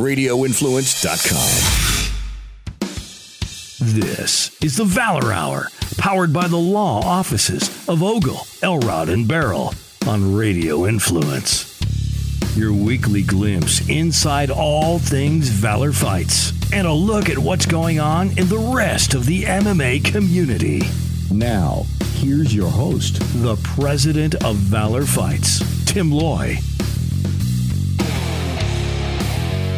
radioinfluence.com. This is the Valor Hour, powered by the law offices of Ogle, Elrod, and Baril on Radio Influence. Your weekly glimpse inside all things Valor fights and a look at what's going on in the rest of the MMA community. Now, here's your host, the president of Valor Fights, Tim Loy.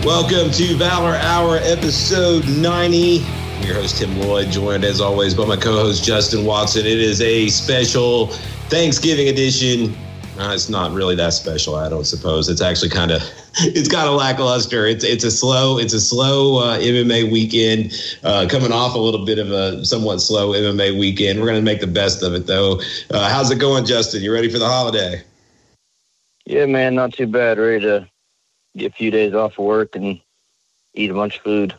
Welcome to Valor Hour, episode 90. I'm your host, Tim Loy, joined as always by my co host, Justin Watson. It is a special Thanksgiving edition. Uh, it's not really that special, I don't suppose. It's actually kind of it's kind of lackluster. It's it's a slow it's a slow uh, MMA weekend, uh, coming off a little bit of a somewhat slow MMA weekend. We're going to make the best of it, though. Uh, how's it going, Justin? You ready for the holiday? Yeah, man, not too bad. Ready to get a few days off of work and eat a bunch of food.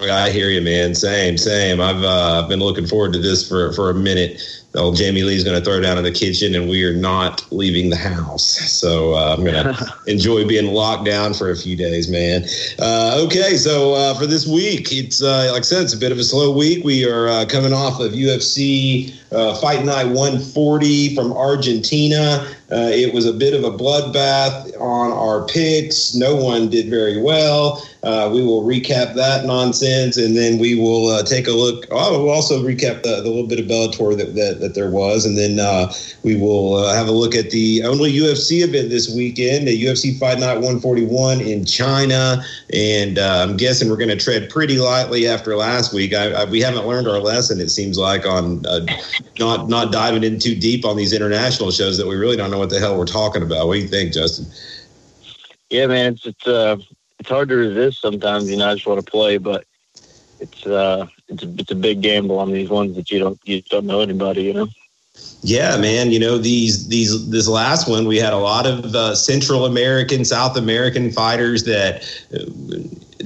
I hear you, man. Same, same. I've uh, been looking forward to this for for a minute. Old Jamie Lee's going to throw down in the kitchen, and we are not leaving the house. So uh, I'm going to enjoy being locked down for a few days, man. Uh, okay, so uh, for this week, it's uh, like I said, it's a bit of a slow week. We are uh, coming off of UFC uh, Fight Night 140 from Argentina. It was a bit of a bloodbath on our picks. No one did very well. we will recap that nonsense, and then we will take a look. Oh, we'll also recap the, the little bit of Bellator that, that that there was, and then uh, we will uh, have a look at the only UFC event this weekend, the UFC Fight Night 141 in China, and uh, I'm guessing we're going to tread pretty lightly after last week. I, I, we haven't learned our lesson, it seems like, on uh, not not diving in too deep on these international shows that we really don't know what the hell we're talking about. What do you think, Justin? Yeah, man, it's it's uh, it's hard to resist sometimes. You know, I just want to play, but it's uh it's a, it's a big gamble on these ones that you don't you don't know anybody, you know. Yeah, man. You know these these this last one we had a lot of uh, Central American, South American fighters that uh,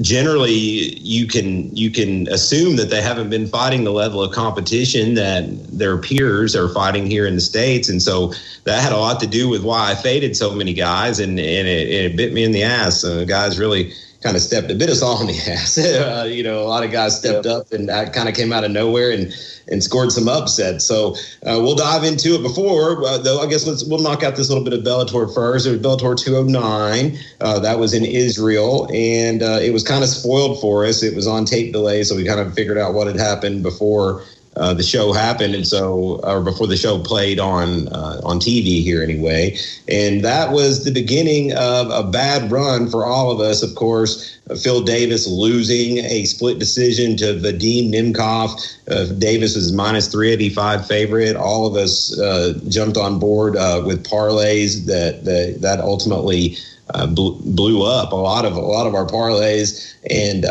generally you can you can assume that they haven't been fighting the level of competition that their peers are fighting here in the states, and so that had a lot to do with why I faded so many guys, and and it, it bit me in the ass. Uh, guys really kind of stepped a bit us all in the ass. uh, you know, a lot of guys stepped yep. up and that kind of came out of nowhere and and scored some upsets. So uh, we'll dive into it before, uh, though. I guess let's we'll knock out this little bit of Bellator first. It was Bellator 209. Uh, that was in Israel, and uh, it was kind of spoiled for us. It was on tape delay, so we kind of figured out what had happened before uh, the show happened, and so or before the show played on uh, on TV here anyway, and that was the beginning of a bad run for all of us. Of course, uh, Phil Davis losing a split decision to Vadim Nemkov. Uh, Davis was minus three eighty five favorite. All of us uh, jumped on board with parlays that that that ultimately. Blew, blew up a lot of a lot of our parlays and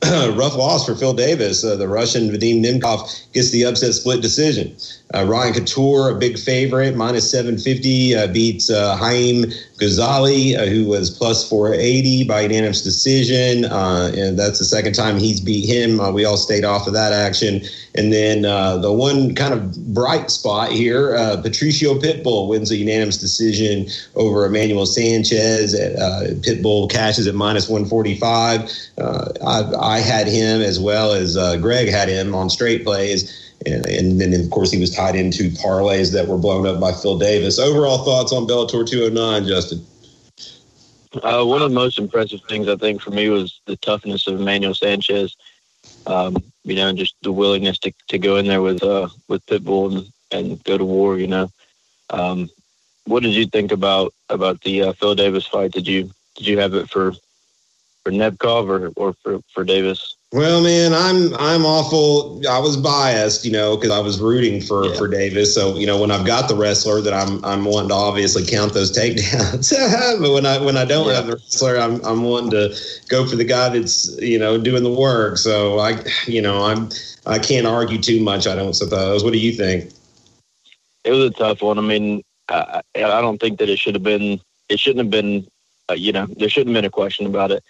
rough loss for Phil Davis. Uh, the Russian Vadim Nemkov gets the upset split decision. Uh, Ryan Couture, a big favorite, minus 750, uh, beats uh, Haim Gozali, uh, who was plus 480 by unanimous decision. Uh, and that's the second time he's beat him. Uh, we all stayed off of that action. And then the one kind of bright spot here, Patricio Pitbull wins a unanimous decision over Emmanuel Sanchez. At, Pitbull cashes at minus 145. I, I, had him as well as Greg had him on straight plays. And, and, then, of course, he was tied into parlays that were blown up by Phil Davis. Overall thoughts on Bellator 209, Justin? Uh, one of the most impressive things I think for me was the toughness of Emmanuel Sanchez. Um, you know, and just the willingness to, to go in there with uh, with Pitbull and, and go to war. You know, um, what did you think about about the uh, Phil Davis fight? Did you did you have it for for Nemkov or or for for Davis? Well, man, I'm I'm awful. I was biased, you know, because I was rooting for yeah. for Davis. So, you know, when I've got the wrestler, that I'm I'm wanting to obviously count those takedowns. but when I when I don't yeah. have the wrestler, I'm I'm wanting to go for the guy that's you know doing the work. So I, you know, I'm I can't argue too much. I don't suppose. What do you think? It was a tough one. I mean, I, I don't think that it should have been. It shouldn't have been. Uh, you know, there shouldn't have been a question about it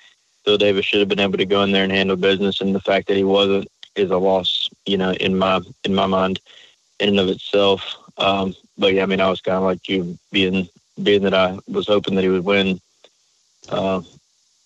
Phil Davis should have been able to go in there and handle business, and the fact that he wasn't is a loss, you know, in my in my mind, in and of itself. Um, but yeah, I mean, I was kind of like you, being being that I was hoping that he would win. Uh,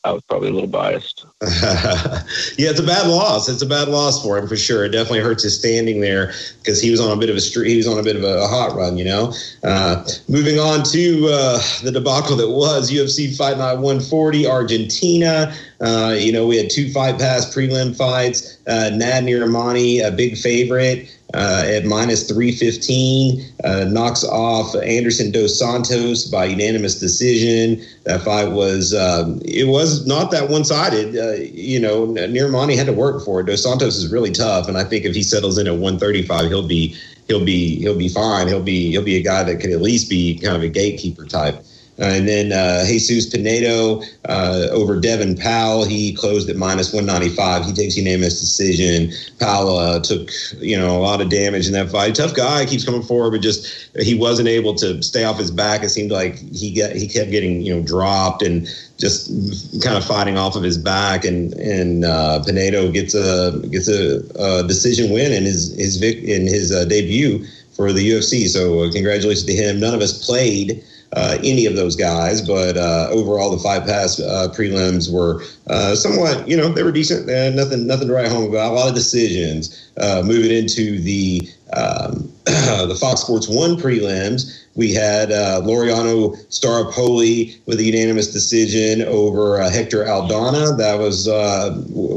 I was probably a little biased. yeah, it's a bad loss. It's a bad loss for him for sure. It definitely hurts his standing there because he was on a bit of a street. He was on a bit of a, hot run, you know. Uh, moving on to uh, the debacle that was UFC Fight Night 140 Argentina. Uh, you know, we had two fight pass prelim fights. Uh, Nad Narimani, a big favorite uh, at minus 315, uh, knocks off Anderson dos Santos by unanimous decision. That fight was um, it was not that one sided. Uh, you know, Narimani had to work for it. Dos Santos is really tough, and I think if he settles in at 135, he'll be he'll be he'll be fine. He'll be he'll be a guy that could at least be kind of a gatekeeper type. Uh, and then uh, Jesus Pinedo uh, over Devin Powell, he closed at minus 195. He takes unanimous decision. Powell uh, took you know a lot of damage in that fight. Tough guy, keeps coming forward, but just he wasn't able to stay off his back. It seemed like he got he kept getting you know dropped and just kind of fighting off of his back. And and uh, Pinedo gets a gets a, a, decision win in his his in his uh, debut for the UFC. So congratulations to him. None of us played uh, any of those guys, but uh, overall the fight pass uh, prelims were uh, somewhat, you know, they were decent. They nothing, nothing to write home about. A lot of decisions. Uh, moving into the um, the Fox Sports One prelims, we had uh, Laureano Staropoli with a unanimous decision over uh, Hector Aldana. That was, uh,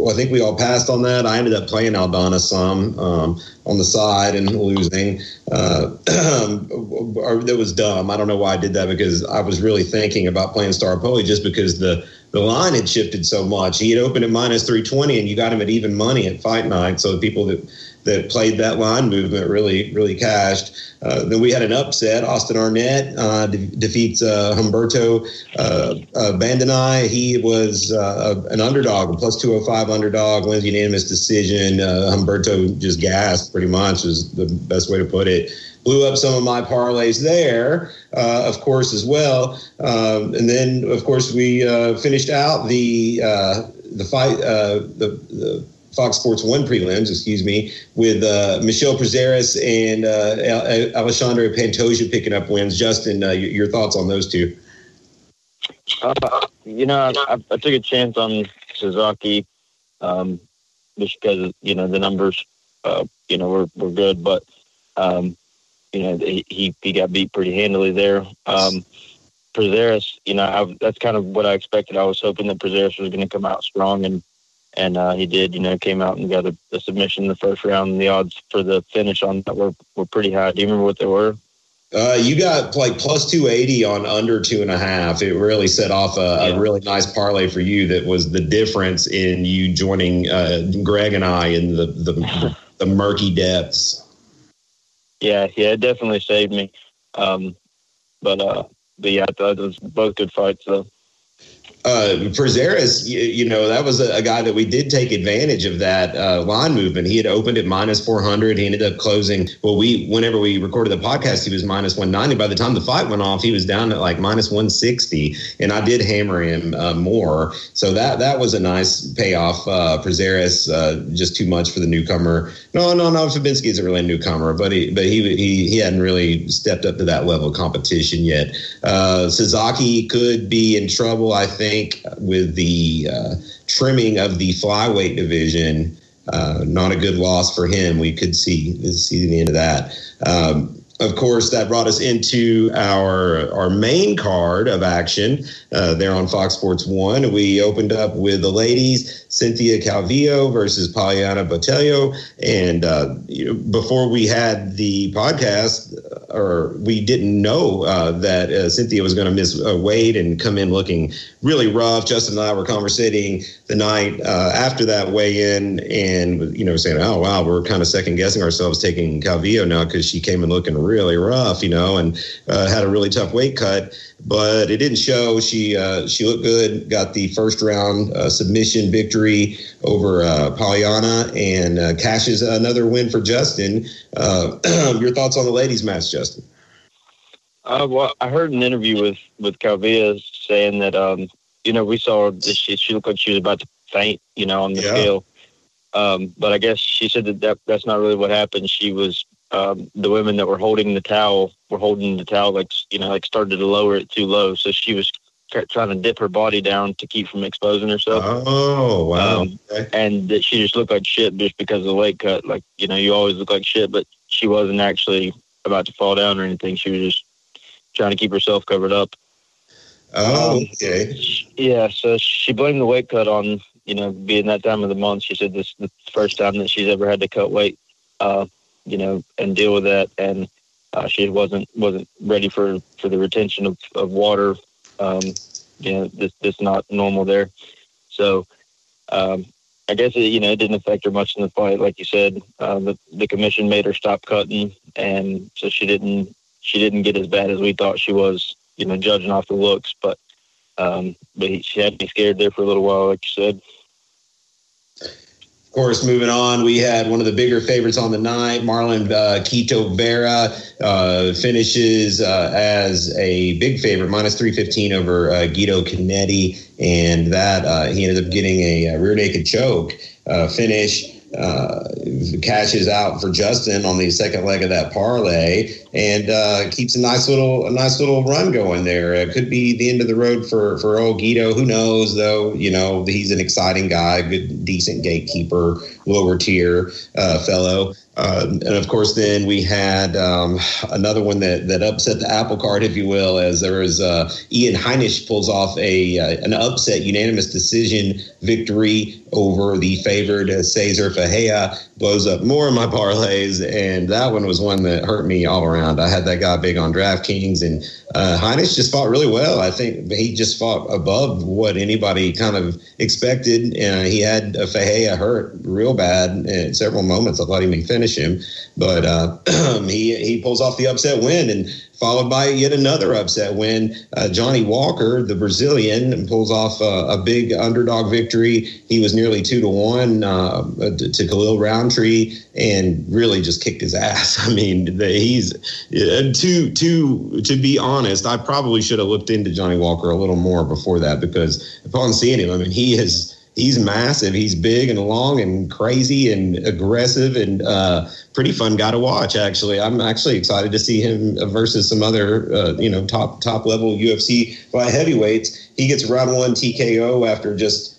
I think we all passed on that. I ended up playing Aldana some um, on the side and losing. Uh, that was dumb. I don't know why I did that because I was really thinking about playing Staropoli just because the the line had shifted so much. He had opened at minus 320 and you got him at even money at fight night. So the people that that played that line movement really, really cashed. Uh, then we had an upset. Austin Arnett uh, de- defeats uh, Humberto uh, uh, Bandenay. He was uh, an underdog, a plus 205 underdog, wins unanimous decision. Humberto just gassed pretty much, is the best way to put it. Blew up some of my parlays there, of course, as well. Um, and then, of course, we finished out the the fight, the, the Fox Sports One prelims, excuse me, with uh, Michel Prazeres and uh, Alexandre Pantoja picking up wins. Justin, uh, your thoughts on those two? Uh, you know, I, I, took a chance on Suzuki um, just because you know the numbers, uh, you know, were were good, but um, you know he he got beat pretty handily there. Um, Prazeres, you know, I, that's kind of what I expected. I was hoping that Prazeres was going to come out strong and and uh, he did. You know, came out and got a, a, submission in the first round. The odds for the finish on that were were pretty high. Do you remember what they were? Uh, you got like plus 280 on under two and a half. It really set off a, yeah. a really nice parlay for you. That was the difference in you joining uh, Greg and I in the, the, the murky depths. Yeah, yeah, it definitely saved me. Um, but uh, but yeah, I thought it was both good fights though uh, Prazeres, you, you, know, that was a, a, guy that we did take advantage of that uh, line movement. He had opened at minus 400. He ended up closing. Well, we, whenever we recorded the podcast, he was minus 190. By the time the fight went off, he was down at like minus 160. And I did hammer him uh, more. So that that was a nice payoff. Uh, Prazeres, uh, just too much for the newcomer. No, no, no. Fabinsky isn't really a newcomer, but he, but he, he, he hadn't really stepped up to that level of competition yet. Uh, Suzuki could be in trouble, I think think with the uh, trimming of the flyweight division, uh, not a good loss for him. We could see see the end of that. Um, of course, that brought us into our our main card of action uh, there on Fox Sports One. We opened up with the ladies, Cynthia Calvillo versus Poliana Botelho, and uh, before we had the podcast, or we didn't know uh, that uh, Cynthia was going to miss a weight and come in looking really rough. Justin and I were conversating the night uh, after that weigh in, and you know, saying, "Oh wow, we're kind of second guessing ourselves taking Calvillo now because she came in looking." really rough, you know, and uh, had a really tough weight cut. But it didn't show. She uh, she looked good. Got the first round uh, submission victory over uh, Poliana and uh, cashes another win for Justin. Uh, your thoughts on the ladies' match, Justin? Uh, well, I heard an interview with with Calvillo saying that um, you know we saw she she looked like she was about to faint, you know, on the yeah. scale. Um, but I guess she said that, that that's not really what happened. She was um, the women that were holding the towel were holding the towel like you know like started to lower it too low, so she was trying to dip her body down to keep from exposing herself. Oh wow! Um, okay. And that she just looked like shit just because of the weight cut. Like you know, you always look like shit, but she wasn't actually about to fall down or anything. She was just trying to keep herself covered up. Oh, um, okay. Yeah, so she blamed the weight cut on you know being that time of the month. She said this is the first time that she's ever had to cut weight, uh, you know, and deal with that, and uh, she wasn't wasn't ready for for the retention of, of water. Um, you know, this this not normal there. So, um, I guess it, you know it didn't affect her much in the fight, like you said. Uh, the the commission made her stop cutting, and so she didn't she didn't get as bad as we thought she was. You know, judging off the looks, but um, but he, she had me scared there for a little while, like you said course, moving on, we had one of the bigger favorites on the night, Marlon uh, Chito Vera, uh, finishes uh, as a big favorite, minus 315 over uh, Guido Canetti. And that uh, he ended up getting a, rear naked choke uh, finish uh, cashes out for Justin on the second leg of that parlay and uh, keeps a nice little a nice little run going there. It could be the end of the road for for old Guido. Who knows though? You know he's an exciting guy, good decent gatekeeper, lower tier uh, fellow. Uh, and of course, then we had um, another one that, that upset the apple cart, if you will, as there was uh, Ian Heinisch pulls off a uh, an upset unanimous decision victory over the favored uh, Cesar Ferreira, blows up more of my parlays, and that one was one that hurt me all around. I had that guy big on DraftKings, and uh, Heinisch just fought really well. I think he just fought above what anybody kind of expected. And he had uh, Ferreira hurt real bad at several moments. I thought he may finish him, but uh, he he pulls off the upset win and followed by yet another upset win. Uh, Johnny Walker, the Brazilian, pulls off uh, a big underdog victory. He was nearly two to one uh, to Khalil Rountree, and really just kicked his ass. I mean, the, he's uh, to to to be honest, I probably should have looked into Johnny Walker a little more before that because upon seeing him, I mean, he is he's massive. He's big and long and crazy and aggressive and uh, pretty fun guy to watch. Actually, I'm actually excited to see him versus some other uh, you know top top level UFC by heavyweights. He gets round one TKO after just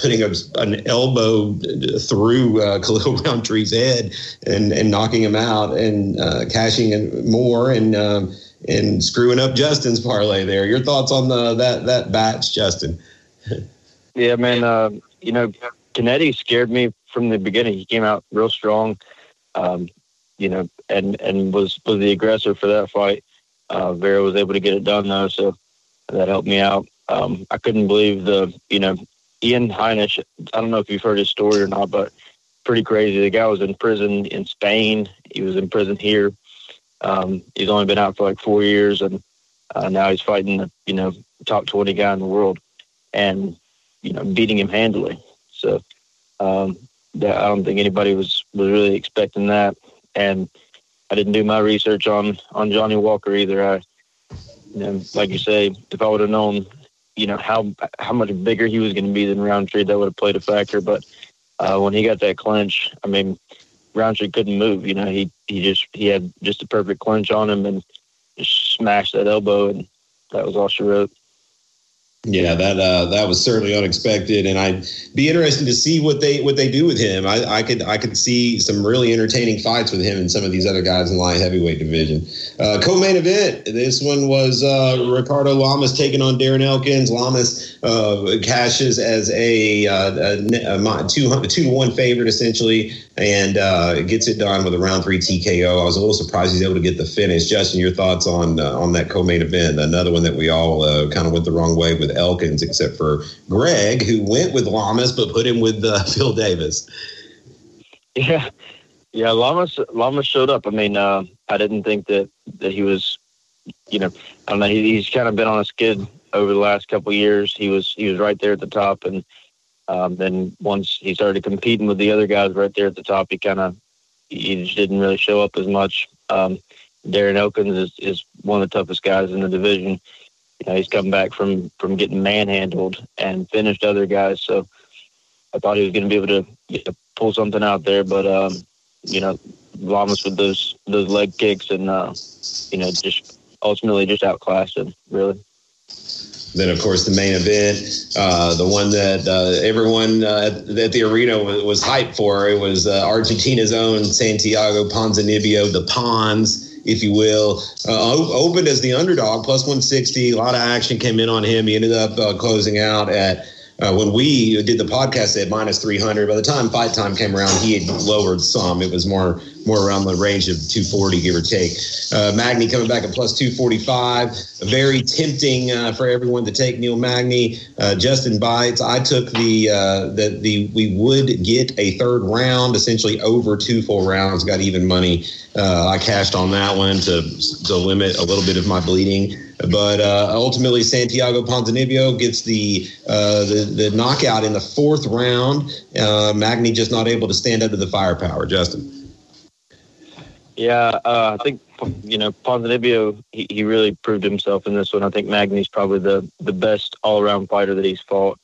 putting a, an elbow through uh, Khalil Rountree's head and and knocking him out and uh, cashing in more and. Um, and screwing up Justin's parlay there. Your thoughts on the that that batch, Justin? Yeah, man. Uh, you know, Canetti scared me from the beginning. He came out real strong, um, you know, and and was was the aggressor for that fight. Uh, Vera was able to get it done though, so that helped me out. Um, I couldn't believe the, you know, Ian Heinisch. I don't know if you've heard his story or not, but pretty crazy. The guy was in prison in Spain. He was in prison here. Um, he's only been out for like four years, and uh, now he's fighting the, you know, top twenty guy in the world. And you know, beating him handily. So um, that, I don't think anybody was was really expecting that. And I didn't do my research on on Johnny Walker either. I, you know, like you say, if I would have known, you know, how how much bigger he was going to be than Rountree, that would have played a factor. But uh, when he got that clinch, I mean, Rountree couldn't move. You know, he he just he had just a perfect clinch on him and just smashed that elbow, and that was all she wrote. Yeah, that uh, that was certainly unexpected, and I'd be interested to see what they what they do with him. I, I could I could see some really entertaining fights with him and some of these other guys in the light heavyweight division. Uh, co-main event. This one was uh, Ricardo Lamas taking on Darren Elkins. Lamas uh, cashes as a, uh, a, a two two to one favorite essentially, and uh, gets it done with a round three TKO. I was a little surprised he's able to get the finish. Justin, your thoughts on on that co-main event? Another one that we all kind of went the wrong way with with Elkins, except for Greg, who went with Lamas but put him with uh, Phil Davis. Yeah, yeah. Lamas Lamas showed up. I mean, uh, I didn't think that that he was, you know, I don't know. He, he's kind of been on a skid over the last couple years. He was he was right there at the top, and um, then once he started competing with the other guys right there at the top, he kind of he just didn't really show up as much. Um, Darren Elkins is, is one of the toughest guys in the division you know, he's come back from from getting manhandled and finished other guys. So I thought he was going to be able to you know, pull something out there, but um, you know, Lamas with those those leg kicks and uh, you know just ultimately just outclassed him really. Then, of course, the main event, uh, the one that uh, everyone uh, at the arena was, was, hyped for, it was uh, Argentina's own Santiago Ponzinibbio, the Pons, if you will, uh, opened as the underdog, plus 160. A lot of action came in on him. He ended up uh, closing out at uh, when we did the podcast at minus 300 by the time fight time came around he had lowered some it was more more around the range of 240 give or take uh, magny coming back at plus 245 very tempting uh, for everyone to take neil magny uh, justin bites i took the uh, the the we would get a third round essentially over two full rounds got even money uh, i cashed on that one to to limit a little bit of my bleeding but uh, ultimately, Santiago Ponzinibbio gets the, uh, the, the knockout in the fourth round. Uh, Magny just not able to stand up to the firepower. Justin. Yeah, uh, I think you know Ponzinibbio. He, he really proved himself in this one. I think Magny's probably the the best all around fighter that he's fought,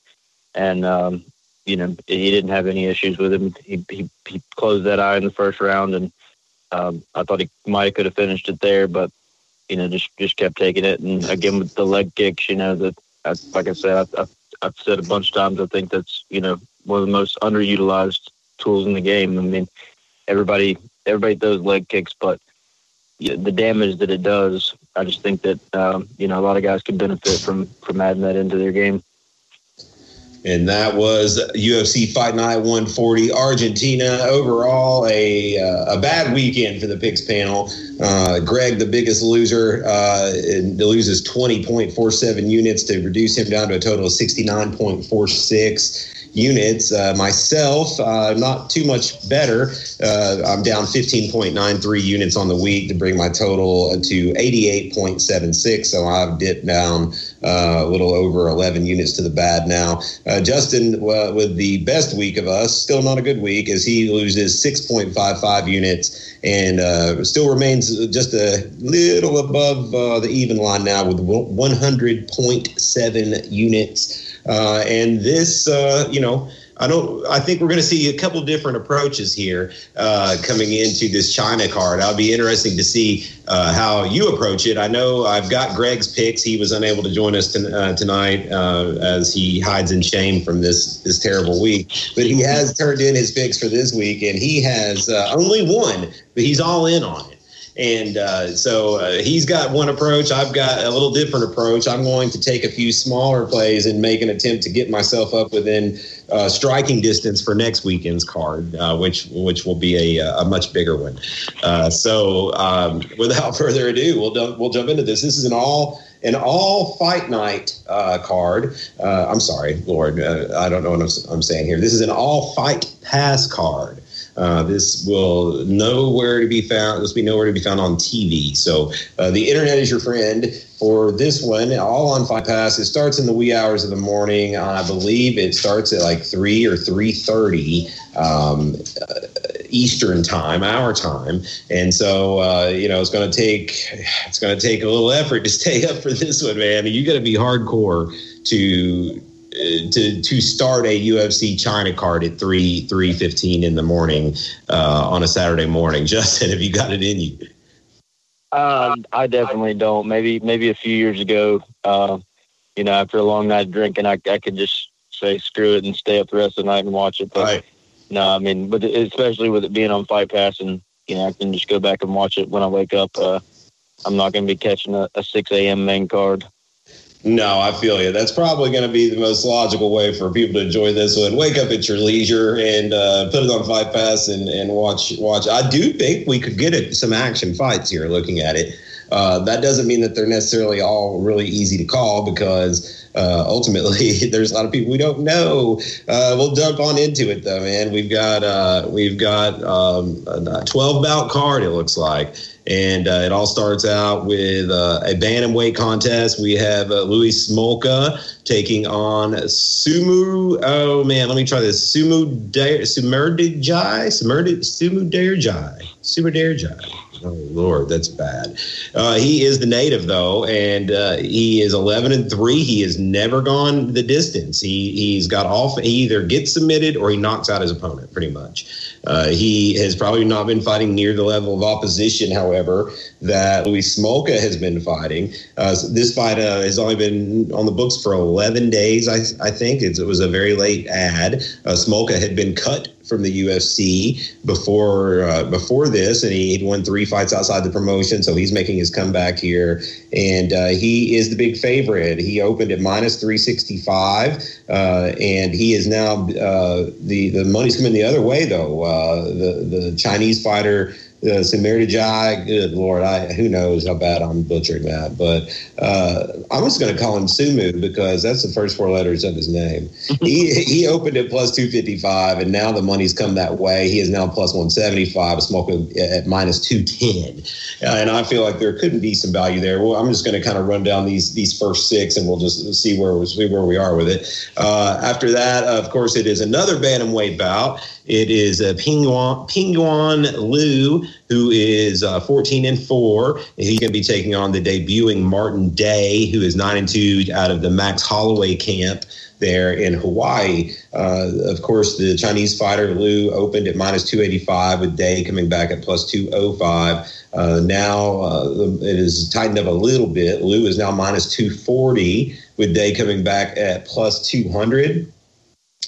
and um, you know he didn't have any issues with him. He he, he closed that eye in the first round, and um, I thought he might could have finished it there, but you know, just just kept taking it. And again, with the leg kicks, you know, that like I said, I, I've, I've said a bunch of times. I think that's you know one of the most underutilized tools in the game. I mean, everybody everybody throws leg kicks, but the damage that it does, I just think that um, you know a lot of guys could benefit from from adding that into their game and that was UFC Fight Night 140 Argentina. Overall, a uh, a bad weekend for the picks panel. Uh, Greg, the biggest loser, uh, loses 20.47 units to reduce him down to a total of 69.46 units. Uh, myself, uh, not too much better. Uh, I'm down 15.93 units on the week to bring my total to 88.76. So I've dipped down a little over 11 units to the bad now. Uh, Justin, with the best week of us, still not a good week as he loses 6.55 units and uh, still remains just a little above the even line now with 100.7 units. Uh, and this, uh, you know, I don't. I think we're going to see a couple different approaches here uh, coming into this China card. I'll be interesting to see uh, how you approach it. I know I've got Greg's picks. He was unable to join us uh, tonight uh, as he hides in shame from this this terrible week. But he has turned in his picks for this week, and he has uh, only one, but he's all in on it. And uh, so uh, he's got one approach. I've got a little different approach. I'm going to take a few smaller plays and make an attempt to get myself up within uh, striking distance for next weekend's card, uh, which which will be a, a much bigger one. Uh, so um, without further ado, we'll we'll jump into this. This is an all an all fight night uh, card. Uh, I'm sorry, Lord, uh, I don't know what I'm, I'm, saying here. This is an all fight pass card. Uh, this will nowhere to be found. This will be nowhere to be found on TV. So uh, the internet is your friend for this one. All on Fight Pass. It starts in the wee hours of the morning. I believe it starts at like three or three thirty um, uh, Eastern time, our time. And so uh, you know it's going to take it's going to take a little effort to stay up for this one, man. You got to be hardcore to to to start a UFC China card at three three fifteen in the morning uh, on a Saturday morning. Justin, have you got it in you? Uh, I definitely don't. Maybe maybe a few years ago, uh, you know, after a long night of drinking, I, I could just say screw it and stay up the rest of the night and watch it. But right. no, I mean, but especially with it being on Fight Pass, and you know, I can just go back and watch it when I wake up. Uh, I'm not going to be catching a, a 6 a.m. main card. No, I feel you. That's probably going to be the most logical way for people to enjoy this one. Wake up at your leisure and uh, put it on Fight Pass and, and watch. Watch. I do think we could get it, some action fights here. Looking at it, uh, that doesn't mean that they're necessarily all really easy to call because uh, ultimately there's a lot of people we don't know. Uh, we'll jump on into it though, man. We've got uh, we've got um, a 12 bout card. It looks like. And uh, it all starts out with a bantamweight contest. We have Louis Smolka taking on Sumu. Oh man, let me try this. Sumu Sumerdijai, Sumu Derjai, Sumu Derjai. Oh Lord, that's bad. Uh, he is the native though, and uh, he is eleven and three. He has never gone the distance. He he's got off. He either gets submitted or he knocks out his opponent. Pretty much. Uh, he has probably not been fighting near the level of opposition, however, that Louis Smolka has been fighting. Uh, this fight uh, has only been on the books for 11 days, I, I think. It's, it was a very late ad. Uh, Smolka had been cut from the UFC before uh, before this, and he had won three fights outside the promotion. So he's making his comeback here, and uh, he is the big favorite. He opened at minus three sixty five, uh, and he is now uh, the the money's coming the other way though. Uh, the the Chinese fighter uh, Jai, good lord, I who knows how bad I'm butchering that, but uh, I'm just going to call him Sumu because that's the first four letters of his name. he he opened at plus 255, and now the money's come that way. He is now plus 175, Smolka at minus 210, uh, and I feel like there couldn't be some value there. Well, I'm just going to kind of run down these these first six, and we'll just see where see where we are with it. Uh, after that, of course, it is another bantamweight bout. It is uh, Pingyuan, Pingyuan Liu, who is uh, 14 and 4. He's going to be taking on the debuting Martin Day, who is 9 and 2 out of the Max Holloway camp there in Hawaii. Uh, of course, the Chinese fighter Liu opened at minus 285 with Day coming back at plus 205. Uh, now uh, it is tightened up a little bit. Liu is now minus 240 with Day coming back at plus 200.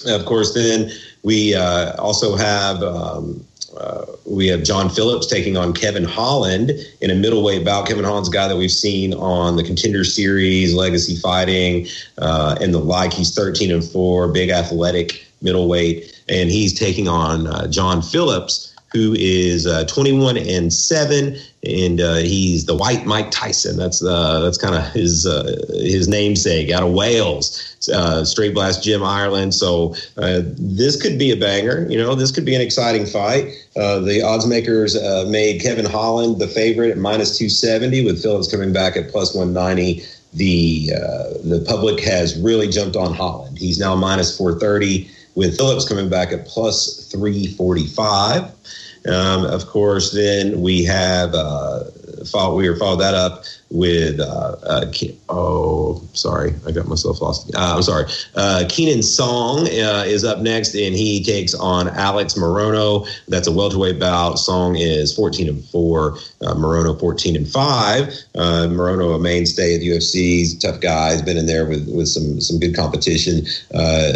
Of course, then we uh, also have um, uh, we have John Phillips taking on Kevin Holland in a middleweight bout. Kevin Holland's a guy that we've seen on the Contender Series, Legacy Fighting, uh, and the like. He's 13 and four, big athletic middleweight, and he's taking on uh, John Phillips who is uh, 21 and seven, and uh, he's the White Mike Tyson. That's uh, that's kind of his uh, his namesake out of Wales, uh, straight blast Gym Ireland. So uh, this could be a banger. You know, this could be an exciting fight. the odds makers made Kevin Holland the favorite at minus 270, with Phillips coming back at plus 190. The the public has really jumped on Holland. He's now minus 430 with Phillips coming back at plus 345. Um, of course, then we have uh, follow, we were followed that up with uh, uh, oh sorry I got myself lost. Uh, I'm sorry. Uh, Kenan Song uh, is up next and he takes on Alex Morono. That's a welterweight bout. Song is 14 and 4 uh, Morono 14 and 5 Morono a mainstay at the UFC tough guy. Has been in there with, with some some good competition. Uh,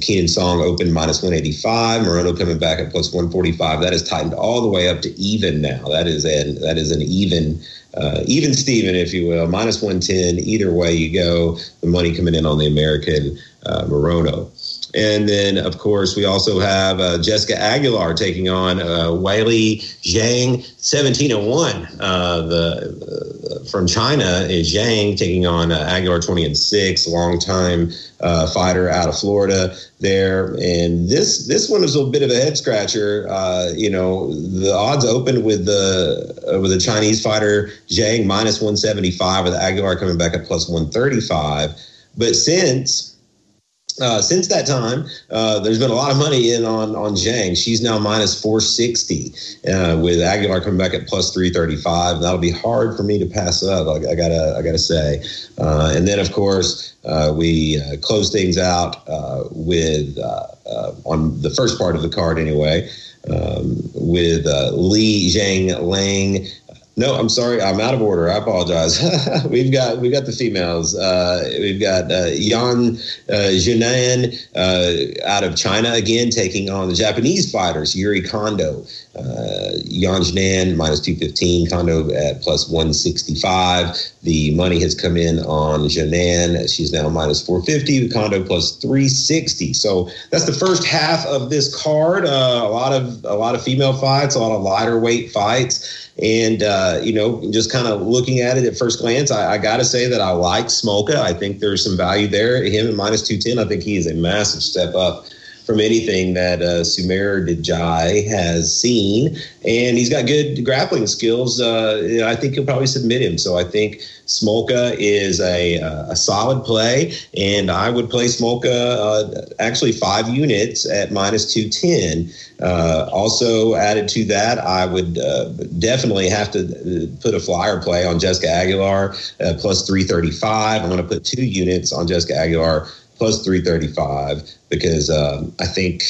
Kenan Song open minus 185 Morono coming back at plus 145 that is tightened all the way up to even now. That is an that is an even uh, even Steven, if you will, minus 110. Either way you go, the money coming in on the American uh, Morono. And then, of course, we also have uh, Jessica Aguilar taking on uh, Weili Zhang, 17 and 1. Uh, the uh, From China is Zhang taking on uh, Aguilar, 20 and 6, longtime uh, fighter out of Florida there. And this this one is a bit of a head scratcher. Uh, you know, the odds opened with the with the Chinese fighter Zhang minus 175, with Aguilar coming back at plus 135. But since uh, since that time, uh, there's been a lot of money in on on Zhang. She's now minus 460, uh, with Aguilar coming back at plus 335. That'll be hard for me to pass up. I, I gotta I gotta say. Uh, and then of course uh, we uh, close things out with on the first part of the card anyway. Um, with Li Zhang Lang no, I'm sorry. I'm out of order. I apologize. we've got we've got the females. Uh, we've got uh, Yan uh, Jinan uh, out of China again, taking on the Japanese fighters Yuri Kondo. Uh, Yan Jinan minus 215, Kondo at plus 165. The money has come in on Jinan. She's now minus 450. Kondo plus 360. So that's the first half of this card. Uh, a lot of a lot of female fights, a lot of lighter weight fights. And, uh, you know, just kind of looking at it at first glance, I, I got to say that I like Smolka. I think there's some value there. Him at minus 210, I think he is a massive step up from anything that uh, Sumer Dejai has seen, and he's got good grappling skills. Uh, I think he'll probably submit him. So I think Smolka is a, uh, a solid play, and I would play Smolka uh, actually five units at minus 210. Uh, also added to that, I would uh, definitely have to uh, put a flyer play on Jessica Aguilar uh, plus 335. I'm going to put two units on Jessica Aguilar plus 335 because um, I think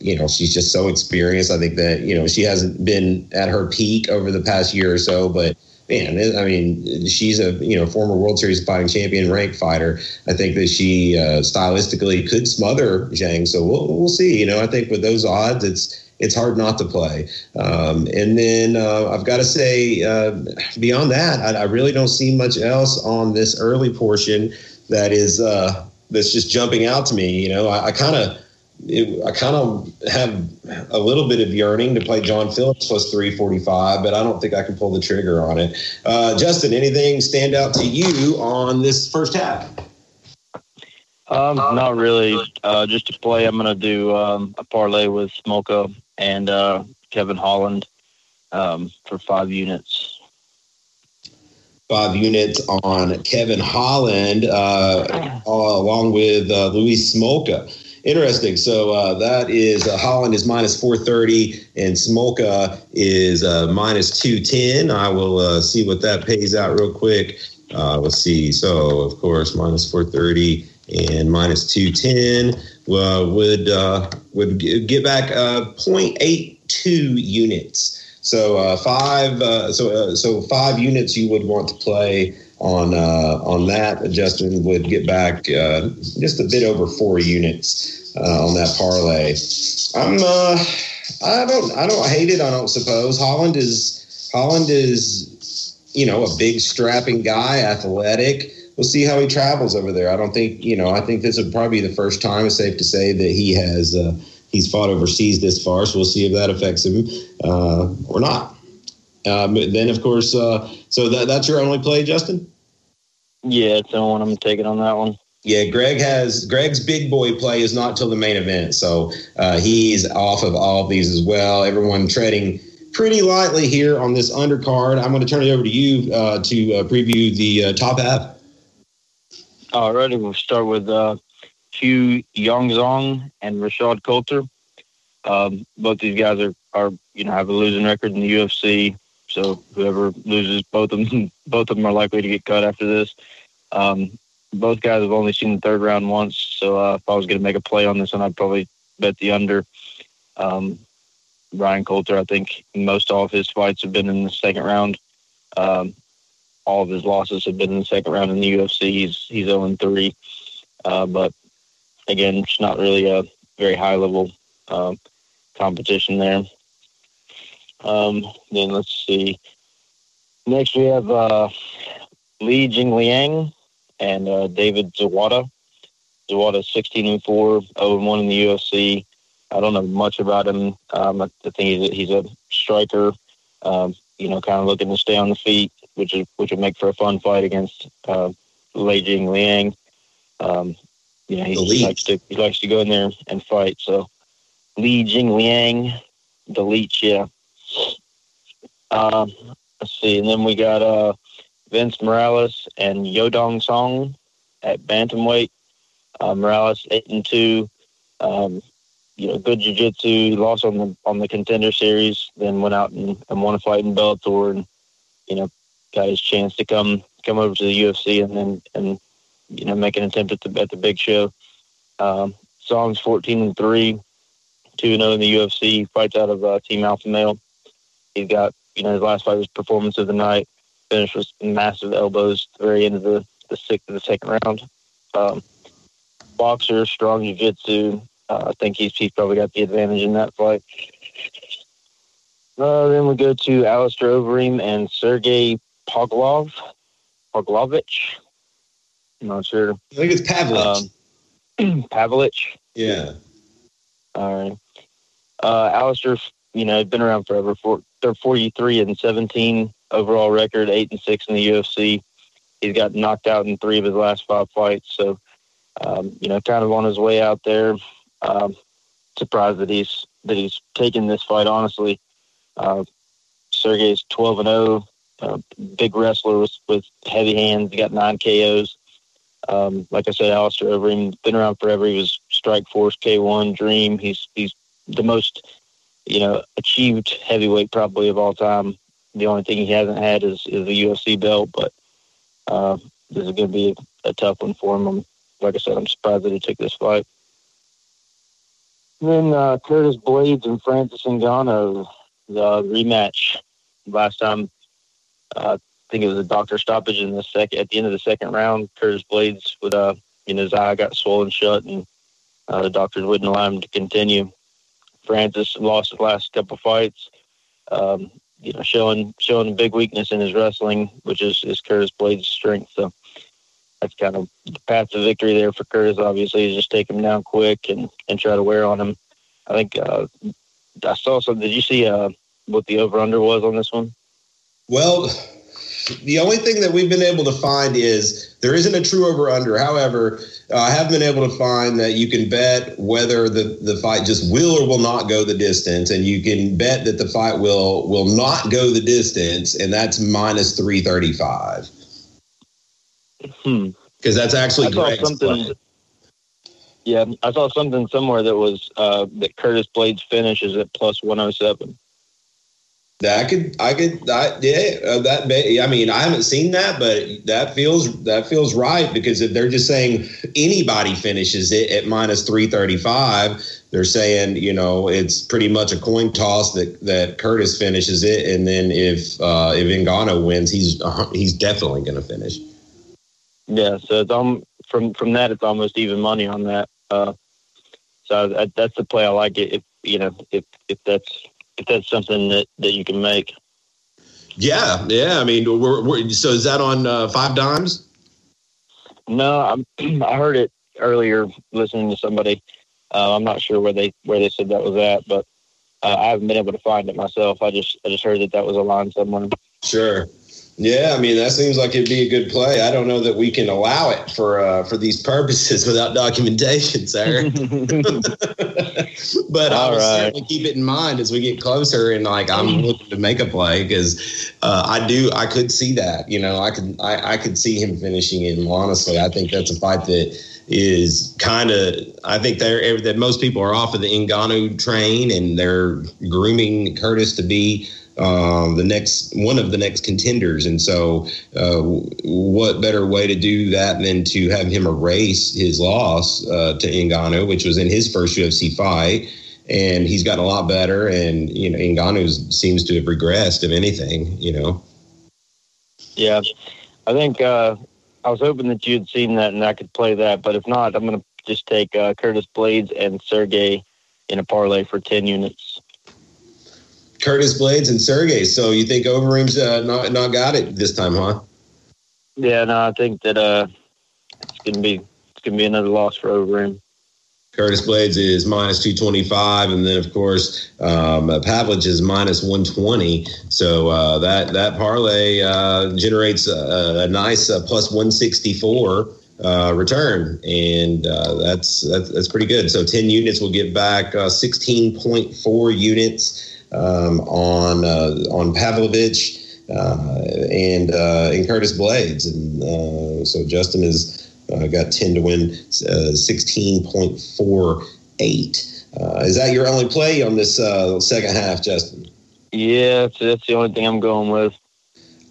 you know she's just so experienced. I think that you know she hasn't been at her peak over the past year or so, but man, I mean, she's a you know former World Series fighting champion, ranked fighter. I think that she uh, stylistically could smother Zhang. So we'll we'll see. You know, I think with those odds, it's it's hard not to play. Um, and then uh, I've got to say, uh, beyond that, I, I, really don't see much else on this early portion that is uh, that's just jumping out to me. You know, I, kind of I kind of have a little bit of yearning to play John Phillips plus 345, but I don't think I can pull the trigger on it. Uh, Justin, anything stand out to you on this first half? Um, not really. Uh, just to play, I'm going to do um, a parlay with Smolka and uh, Kevin Holland um, for five units. Five units on Kevin Holland, uh, along with uh, Louis Smolka. Interesting. So uh, that is uh, Holland is minus 430 and Smolka is uh, minus 210. I will uh, see what that pays out real quick. Uh, let's see. So, of course, minus 430 and minus 210 uh, would would get back 0.82 units. So five so so five units you would want to play on uh, on that. Justin would get back uh, just a bit over four units uh, on that parlay. I'm uh, I don't I don't hate it. I don't suppose Holland is Holland is you know a big strapping guy, athletic. We'll see how he travels over there. I don't think you know. I think this would probably be the first time. It's safe to say that he has uh, he's fought overseas this far. So we'll see if that affects him uh, or not. Um, then, of course, uh, so that, that's your only play, Justin? Yeah, it's the only one I'm taking on that one. Yeah, Greg has Greg's big boy play is not till the main event, so uh, he's off of all of these as well. Everyone treading pretty lightly here on this undercard. I'm going to turn it over to you uh, to uh, preview the uh, top half. Alrighty, we'll start with Hu Yaozong and Rashad Coulter. Um, both these guys are, are, you know, have a losing record in the UFC. So whoever loses both of them, both of them are likely to get cut after this. Um, both guys have only seen the third round once, so uh, if I was going to make a play on this one, I'd probably bet the under. Um, Ryan Coulter, I think most all of his fights have been in the second round. Um, all of his losses have been in the second round in the UFC. He's he's 0 3, uh, but again, it's not really a very high level uh, competition there. Um, then let's see. Next we have uh, Li Jingliang and uh, David Zawada. Zawada 16 and 4, 0 and 1 in the UFC. I don't know much about him. Um, I think he's a, he's a striker. Um, you know, kind of looking to stay on the feet, which is which would make for a fun fight against uh, Li Jingliang. Um, you know, he, he likes to he likes to go in there and fight. So Li Jingliang, the leech, yeah. Um, let's see, and then we got uh, Vince Morales and Yadong Song at bantamweight. Uh, Morales eight and two. Um, you know, good jiu-jitsu. Lost on the on the contender series, then went out and, and won a fight in Bellator, and you know, got his chance to come come over to the UFC and then and you know make an attempt at the at the big show. Um, Song's fourteen and three, two and zero oh in the UFC. Fights out of uh, Team Alpha Male. He's got you know his last fight was performance of the night finished with massive elbows at the very end of the the, sixth, of the second round. Um, boxer, strong jiu-jitsu. Uh, I think he's he's probably got the advantage in that fight. Uh, then we go to Alistair Overeem and Sergey Poglov, Poglovich. I'm not sure. I think it's Pavlich. Um, Pavlich. Yeah. All right. Uh, Alistair, you know, been around forever. For, they're 43 and 17 overall record, eight and six in the UFC. He's got knocked out in three of his last five fights, so um, you know, kind of on his way out there. Um, surprised that he's that he's taken this fight honestly. Uh, Sergey's twelve and 0, uh, big wrestler with with heavy hands. He got nine KOs. Um, like I said, Alistair Overeem been around forever. He was Strikeforce K1 Dream. He's he's the most you know achieved heavyweight probably of all time. The only thing he hasn't had is is a UFC belt, but uh, this is going to be a, a, tough one for him. I'm, like I said, I'm surprised that he took this fight. Then uh, Curtis Blaydes and Francis Ngannou, the rematch last time. Uh, think it was a doctor stoppage in the second at the end of the second round. Curtis Blaydes with uh, you know his eye got swollen shut, and uh, the doctors wouldn't allow him to continue. Francis lost his last couple fights. Um, you know, showing showing a big weakness in his wrestling, which is, is Curtis Blaydes' strength. So that's kind of the path to victory there for Curtis. Obviously, is just take him down quick and and try to wear on him. I think uh, I saw some. Did you see uh, what the over under was on this one? Well, the only thing that we've been able to find is there isn't a true over under. However, uh, I have been able to find that you can bet whether the, the fight just will or will not go the distance, and you can bet that the fight will will not go the distance, and that's minus three thirty five. Hmm. Because that's actually I something. Yeah, I saw something somewhere that was uh, that Curtis Blaydes finishes at plus one hundred oh seven. That could, I could, that, yeah, uh, that. I mean, I haven't seen that, but that feels that feels right because if they're just saying anybody finishes it at minus three thirty five, they're saying you know it's pretty much a coin toss that that Curtis finishes it, and then if uh, if Ngannou wins, he's he's definitely going to finish. Yeah, so it's um, from from that, it's almost even money on that. Uh, so that, that's the play I like. It if you know if if that's if that's something that, that you can make. Yeah, yeah. I mean, we're, we're, so is that on uh, Five Dimes? No, I'm, I heard it earlier listening to somebody. Uh, I'm not sure where they where they said that was at, but uh, I haven't been able to find it myself. I just I just heard that that was a line somewhere. Sure. Yeah, I mean that seems like it'd be a good play. I don't know that we can allow it for uh, for these purposes without documentation, sir. but I'll right. certainly keep it in mind as we get closer and like I'm looking to make a play because uh, I do I could see that. You know, I could I, I could see him finishing it. Honestly, I think that's a fight that is kind of I think they're that most people are off of the Ngannou train and they're grooming Curtis to be um, the next one of the next contenders. And so, uh, what better way to do that than to have him erase his loss uh, to Ngannou, which was in his first UFC fight. And he's gotten a lot better, and you know Ngannou seems to have regressed, if anything. You know. Yeah, I think uh, I was hoping that you had seen that and I could play that, but if not, I'm going to just take uh, Curtis Blaydes and Sergey in a parlay for ten units. Curtis Blaydes and Sergey. So you think Overeem's uh, not not got it this time, huh? Yeah, no, I think that uh, it's gonna be it's gonna be another loss for Overeem. Curtis Blaydes is minus 225, and then of course um, Pavlovich is minus 120. So uh, that that parlay uh, generates a, a nice uh, plus 164 uh, return, and uh, that's, that's that's pretty good. So 10 units will get back uh, 16.4 units um, on uh, on Pavlovich uh, and uh, and Curtis Blaydes, and so Justin has got ten to win sixteen point four eight. is that your only play on this second half, Justin? Yeah, that's the only thing I'm going with.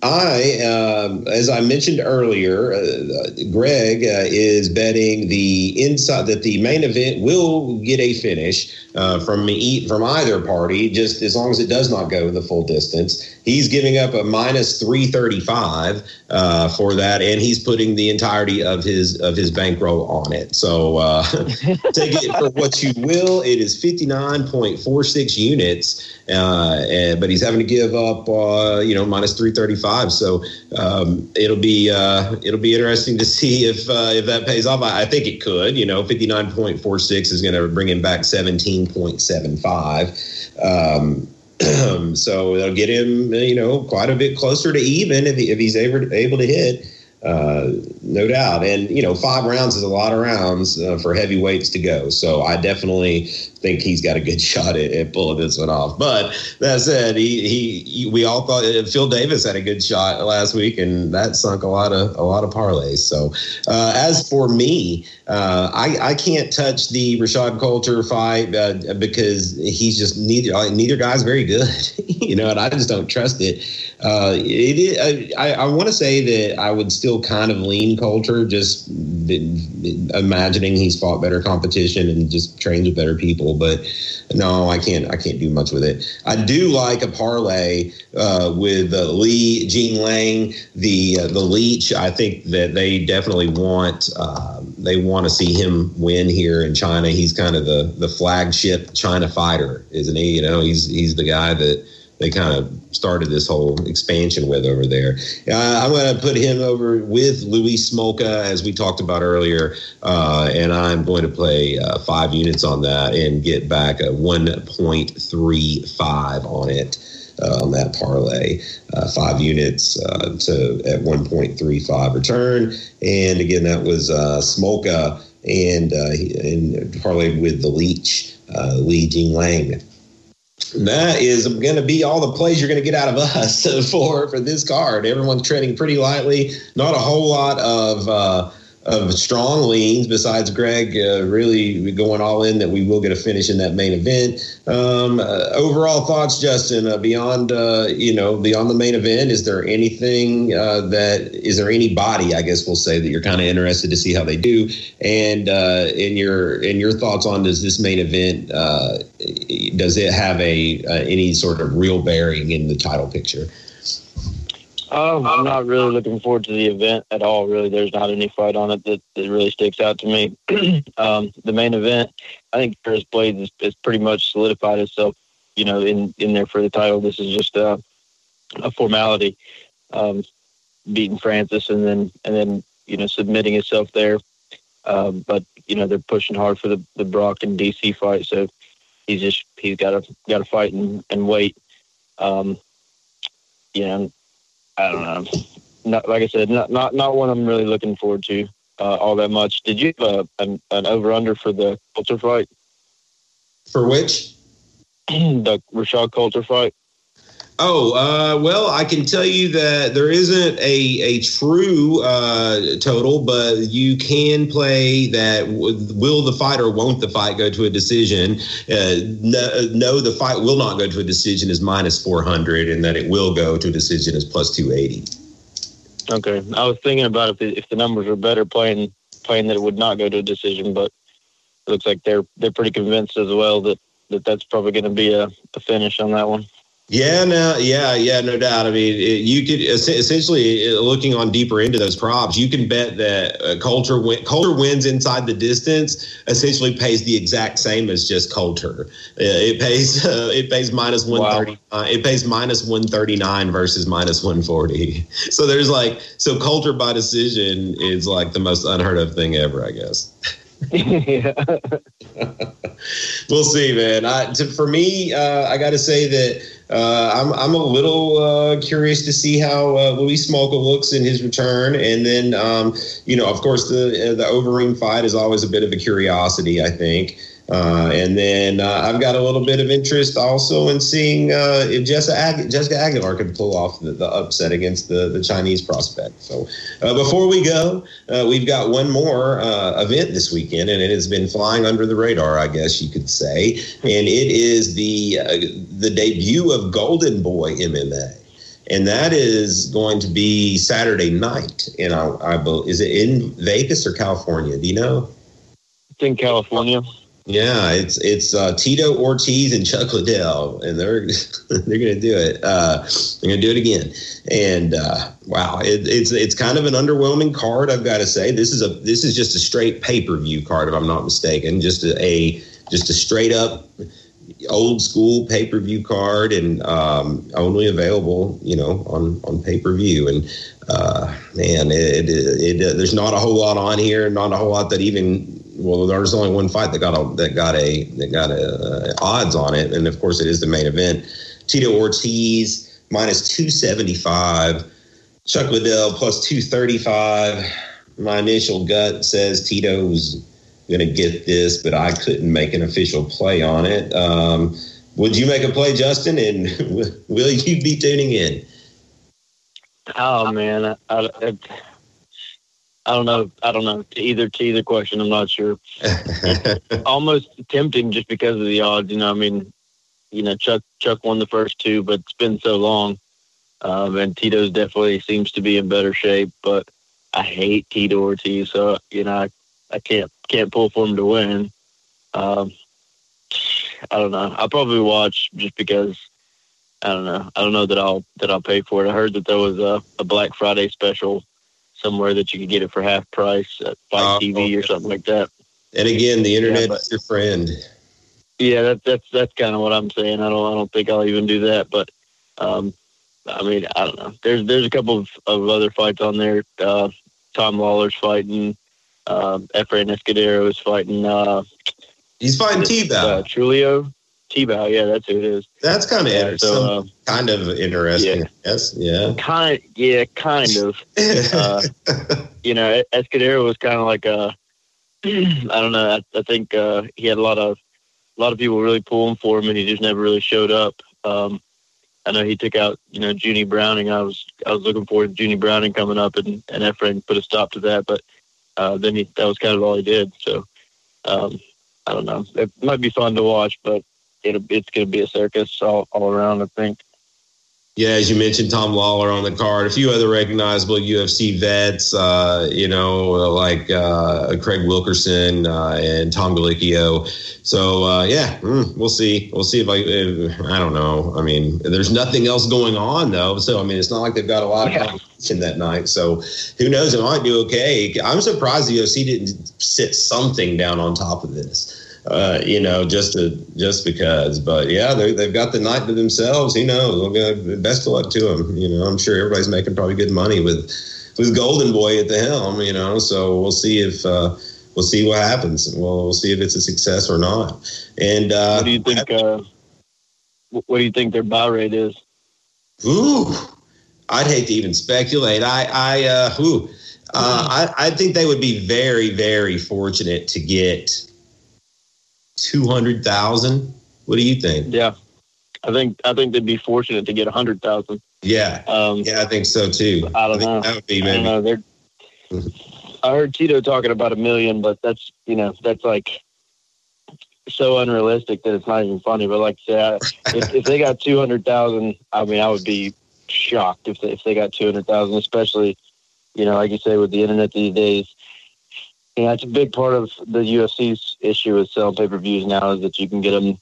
I, um, as I mentioned earlier, uh, Greg uh, is betting the inside that the main event will get a finish uh, from eat from either party, just as long as it does not go the full distance. He's giving up a minus three thirty five uh, for that, and he's putting the entirety of his of his bankroll on it. So uh, take it for what you will. It is fifty nine point four six units, uh, and, but he's having to give up, you know, minus three thirty five five. So um, it'll be uh, it'll be interesting to see if uh, if that pays off. I, I, think it could. You know, fifty nine point four six is going to bring him back seventeen point seven five. Um, so it'll get him, you know, quite a bit closer to even if, he, if he's able able to hit. Uh, no doubt. And, you know, five rounds is a lot of rounds uh, for heavyweights to go. So I definitely think he's got a good shot at, at pulling this one off. But that said, he, he, he, we all thought uh, Phil Davis had a good shot last week, and that sunk a lot of a lot of parlays. So uh, as for me, uh, I, I can't touch the Rashad Coulter fight uh, because he's just neither neither guy's very good, you know, and I just don't trust it. it I, I want to say that I would still kind of lean Coulter, just imagining he's fought better competition and just trains with better people. But no, I can't. I can't do much with it. I do like a parlay uh, with uh, Jingliang, the uh, the leech. I think that they definitely want um, they want to see him win here in China. He's kind of the the flagship China fighter, isn't he? You know, he's he's the guy that they kind of started this whole expansion with over there. Uh, I'm going to put him over with Louis Smolka, as we talked about earlier, uh, and I'm going to play uh, five units on that and get back a 1.35 on it. Uh, on that parlay, uh, five units uh, to at 1.35 return, and again that was Smolka and and parlayed with the Leech, Li Jingliang that is going to be all the plays you're going to get out of us for for this card. Everyone's treading pretty lightly. Not a whole lot of uh, of strong leans besides Greg uh, really going all in that we will get a finish in that main event. Um, uh, overall thoughts, Justin, uh, beyond uh, you know beyond the main event, is there anything uh, that is there anybody I guess we'll say that you're kind of interested to see how they do, and uh, in your in your thoughts on does this main event does it have a any sort of real bearing in the title picture? Um, I'm not really looking forward to the event at all. Really, there's not any fight on it that, that really sticks out to me. um, the main event, I think Curtis Blaydes has, has pretty much solidified itself, you know, in, in there for the title. This is just a, a formality, um, beating Francis and then and then you know submitting itself there. Um, but you know they're pushing hard for the, the Brock and DC fight, so he's just he's got to got to fight and, and wait. Um, you know, I don't know. Not, like I said, not not not one I'm really looking forward to uh, all that much. Did you have a, an, an over under for the Coulter fight? For which? the Rashad Coulter fight. Oh, uh, well, I can tell you that there isn't a, a true uh, total, but you can play that will the fight or won't the fight go to a decision? Uh, no, no, the fight will not go to a decision is minus 400, and that it will go to a decision is plus 280. Okay. I was thinking about if the, if the numbers were better playing playing that it would not go to a decision, but it looks like they're they're pretty convinced as well that, that that's probably going to be a, a finish on that one. Yeah, no, yeah, yeah, no doubt. I mean, it, you could essentially uh, looking on deeper into those props, you can bet that uh, Coulter win, Coulter wins inside the distance. Essentially, pays the exact same as just Coulter. Uh, it pays uh, it pays minus one thirty. Wow. It pays minus one thirty nine versus minus one forty. So there's like so Coulter by decision is like the most unheard of thing ever, I guess. yeah. we'll see, man. I, to, for me, uh, I got to say that uh, I'm I'm a little uh, curious to see how uh, Louis Smolka looks in his return, and then um, you know, of course, the the Overeem fight is always a bit of a curiosity. I think. Uh, and then uh, I've got a little bit of interest also in seeing uh, if Jessica, Ag- Jessica Aguilar can pull off the, the, upset against the, the Chinese prospect. So uh, before we go, uh, we've got one more event this weekend, and it has been flying under the radar, I guess you could say. And it is the the debut of Golden Boy MMA. And that is going to be Saturday night. And I, I is it in Vegas or California? Do you know? It's in California. Yeah, it's it's uh, Tito Ortiz and Chuck Liddell, and they're they're to do it. Uh, they're to do it again. And uh, wow, it, it's it's kind of an underwhelming card. I've got to say, this is a this is just a straight pay per view card, if I'm not mistaken. Just a, a just a straight up old school pay per view card, and um, only available, you know, on on pay per view. And uh, man, it, it, it, there's not a whole lot on here, not a whole lot that even well, there's only one fight that got a that got a that got a uh, odds on it, and of course it is the main event. Tito Ortiz minus two seventy five. Chuck Liddell plus 235. My initial gut says Tito's going to get this, but I couldn't make an official play on it. Um, would you make a play, Justin? And will you be tuning in? Oh man, I, I, I don't know. I don't know. To either to either question, I'm not sure. almost tempting just because of the odds. You know, I mean, you know, Chuck Chuck won the first two, but it's been so long. Um, and Tito's definitely seems to be in better shape, but I hate Tito Ortiz, so you know I, I can't can't pull for him to win. Um, I don't know. I'll probably watch just because I don't know. I don't know that I'll that I'll pay for it. I heard that there was a, a Black Friday special somewhere that you could get it for half price at Fight uh, TV okay. or something like that. And again, the internet yeah, but, is your friend. Yeah, that, that's that's kind of what I'm saying. I don't I don't think I'll even do that, but um, I mean I don't know. There's there's a couple of, of other fights on there. Uh, Tom Lawler's fighting. Uh, Efrain Escudero is fighting. Uh, He's fighting T-Bow. Uh, Trulio. T-Bow, yeah, that's who it is. That's kind of yeah, so, uh, kind of interesting. Yeah. Yes, yeah. Kind, yeah, kind of. uh, you know, Escudero was kind of like a. I don't know. I, I think uh, he had a lot of a lot of people really pulling for him, and he just never really showed up. Um, I know he took out, you know, Junie Browning. I was I was looking forward to Junie Browning coming up, and and Efrain put a stop to that. But uh, then he that was kind of all he did. So um, I don't know. It might be fun to watch, but it, it's going to be a circus all, all around. I think. Yeah, as you mentioned, Tom Lawler on the card. A few other recognizable UFC vets, uh, you know, like uh, Craig Wilkerson uh, and Tom Gallicchio. So uh, yeah, mm, we'll see. We'll see if I. If, I don't know. I mean, there's nothing else going on though, so I mean, it's not like they've got a lot of competition that night. So who knows? It might do okay. I'm surprised the UFC didn't sit something down on top of this uh, you know, just to just because. But yeah, they've got the night to themselves. Who knows? best of luck to them. You know, I'm sure everybody's making probably good money with with Golden Boy at the helm. You know, so we'll see if. Uh, we'll see what happens. We'll, we'll see if it's a success or not. And uh, what do you think? Uh, what do you think their buy rate is? Ooh, I'd hate to even speculate. I, I, uh, ooh, uh, I, I think they would be very, very fortunate to get two hundred thousand. What do you think? Yeah, I think I think they'd be fortunate to get a hundred thousand. Yeah, um, yeah, I think so too. I don't I know. That would be maybe. I, know, I heard Tito talking about a million, but that's you know that's like so unrealistic that it's not even funny. But like I said, if, if they got two hundred thousand, I mean, I would be shocked if they, if they got two hundred thousand, especially you know, like you say, with the internet these days you know, it's a big part of the UFC's issue with selling pay per views now is that you can get them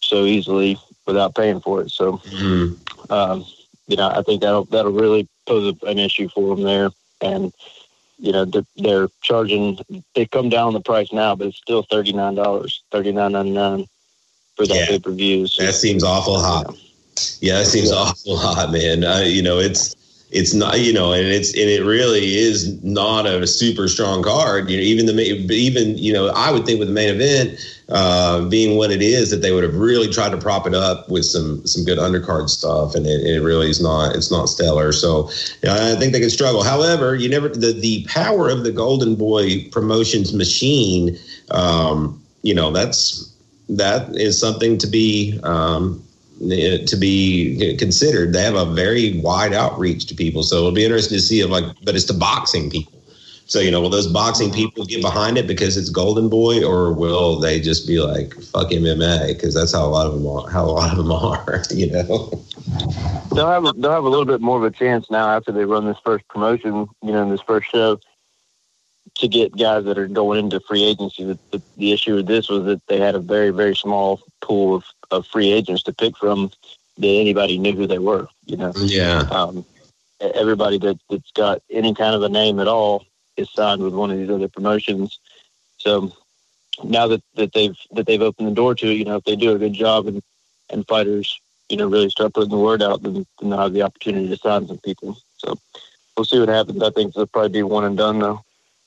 so easily without paying for it. So, mm-hmm. um, you know, I think that'll that'll really pose an issue for them there. And you know, they're, they're charging. They come down the price now, but it's still thirty nine dollars, thirty nine ninety nine for that yeah. pay per view. So, that seems awful hot. Yeah, that seems yeah. awful hot, man. Uh, you know, it's it's not you know and it's and it really is not a super strong card. You know even the even you know i would think with the main event uh, being what it is that they would have really tried to prop it up with some some good undercard stuff and it, it really is not it's not stellar. So know, i think they can struggle. However you never the the power of the golden boy promotions machine um, you know that's that is something to be um, Uh, to be considered. They have a very wide outreach to people, so it'll be interesting to see if like, but it's the boxing people. So you know, will those boxing people get behind it because it's Golden Boy, or will they just be like fuck MMA? Because that's how a lot of them are. How a lot of them are, you know. They'll have a, they'll have a little bit more of a chance now after they run this first promotion, you know, in this first show, to get guys that are going into free agency. The, the, the issue with this was that they had a very very small pool of of free agents to pick from that anybody knew who they were. You know, yeah. Um, everybody that that's got any kind of a name at all is signed with one of these other promotions. So now that, that they've that they've opened the door to it, you know, if they do a good job and and fighters, you know, really start putting the word out, then, then they'll have the opportunity to sign some people. So we'll see what happens. I think it'll probably be one and done though.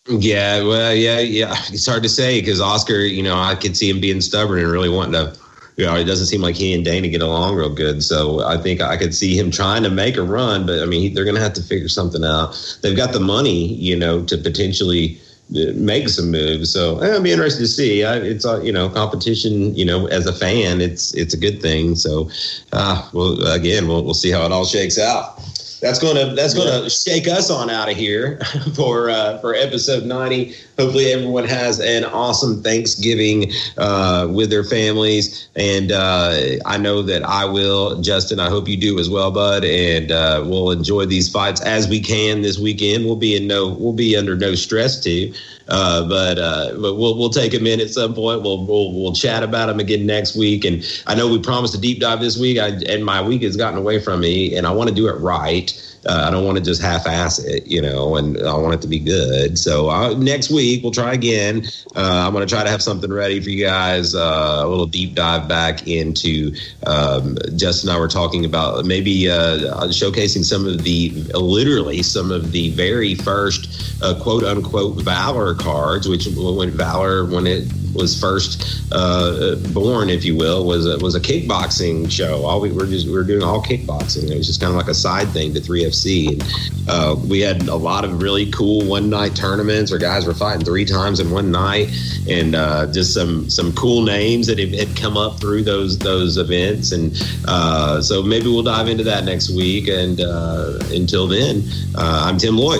Yeah, well, yeah, yeah. It's hard to say because Oscar, you know, I could see him being stubborn and really wanting to you know, it doesn't seem like he and Dana get along real good. So I think I could see him trying to make a run, but I mean, they're going to have to figure something out. They've got the money, you know, to potentially make some moves. So eh, I'll be interested to see. I, it's uh, you know competition. You know, as a fan, it's it's a good thing. So, uh, well, again, we'll we'll see how it all shakes out that's gonna that's gonna shake us on out of here for uh, for episode ninety. Hopefully, everyone has an awesome Thanksgiving uh, with their families, and uh, I know that I will. Justin, I hope you do as well, bud. And uh, we'll enjoy these fights as we can this weekend. We'll be in no we'll be under no stress too. Uh, but uh, but we'll we'll take them in at some point. We'll we'll we'll chat about them again next week. And I know we promised a deep dive this week, I, and my week has gotten away from me, and I want to do it right. Uh, I don't want to just half-ass it, you know, and I want it to be good. So uh, next week we'll try again. Uh, I'm going to try to have something ready for you guys. Uh, a little deep dive back into um, Justin and I were talking about maybe uh, showcasing some of the literally some of the very first uh, quote unquote valor cards, which when valor when it was first uh, born, if you will, was a, was a kickboxing show. All we were just we were doing all kickboxing. It was just kind of like a side thing to 3FC. And, uh, we had a lot of really cool one night tournaments where guys were fighting three times in one night, and uh, just some some cool names that had come up through those those events. And uh, so maybe we'll dive into that next week. And uh, until then, uh, I'm Tim Loy.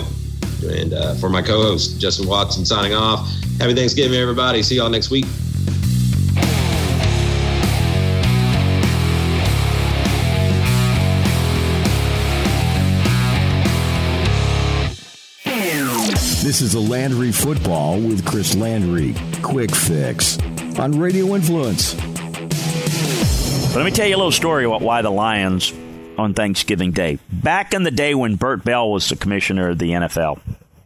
And for my co-host Justin Watson, signing off. Happy Thanksgiving, everybody. See y'all next week. This is a Landry Football with Chris Landry. Quick fix on Radio Influence. Let me tell you a little story about why the Lions on Thanksgiving Day. Back in the day when Bert Bell was the commissioner of the NFL,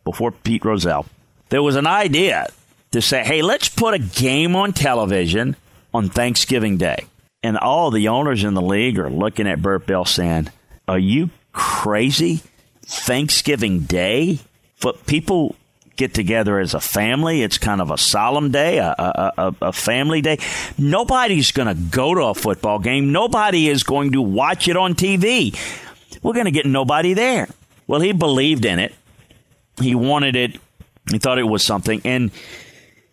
before Pete Rozelle, there was an idea to say, hey, let's put a game on television on Thanksgiving Day. And all the owners in the league are looking at Bert Bell saying, are you crazy? Thanksgiving Day? But people get together as a family. It's kind of a solemn day, a, a, a family day. Nobody's going to go to a football game. Nobody is going to watch it on TV. We're going to get nobody there. Well, he believed in it. He wanted it. He thought it was something. And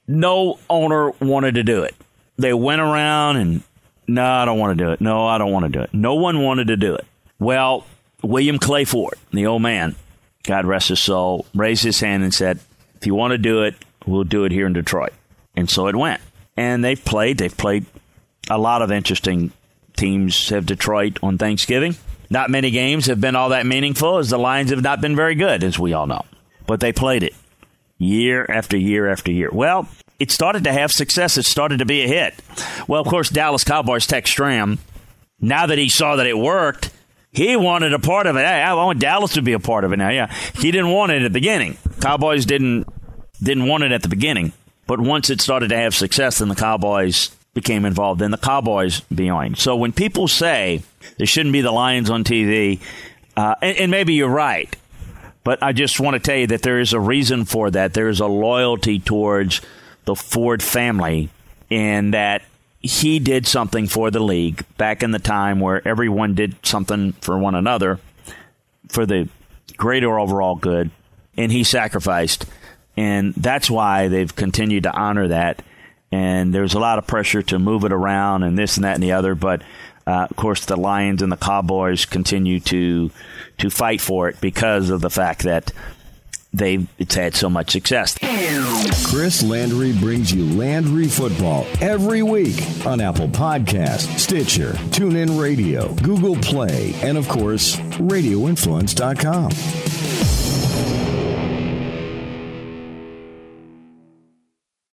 no owner wanted to do it. They went around and, no, I don't want to do it. No, I don't want to do it. No one wanted to do it. Well, William Clay Ford, the old man, God rest his soul, raised his hand and said, if you want to do it, we'll do it here in Detroit. And so it went. And they've played. They've played a lot of interesting teams have Detroit on Thanksgiving. Not many games have been all that meaningful as the Lions have not been very good, as we all know. But they played it year after year after year. Well, it started to have success. It started to be a hit. Well, of course, Dallas Cowboys Tex Schramm, now that he saw that it worked, he wanted a part of it. I want Dallas to be a part of it now. Yeah, he didn't want it at the beginning. Cowboys didn't didn't want it at the beginning, but once it started to have success, then the Cowboys became involved. Then the Cowboys behind. So when people say there shouldn't be the Lions on TV, uh, and, and maybe you're right, but I just want to tell you that there is a reason for that. There is a loyalty towards the Ford family, and that he did something for the league back in the time where everyone did something for one another for the greater overall good, and he sacrificed. And that's why they've continued to honor that. And there's a lot of pressure to move it around and this and that and the other. But uh, of course, the Lions and the Cowboys continue to to fight for it because of the fact that they it's had so much success. Chris Landry brings you Landry football every week on Apple Podcast, Stitcher, TuneIn Radio, Google Play, and of course, RadioInfluence.com.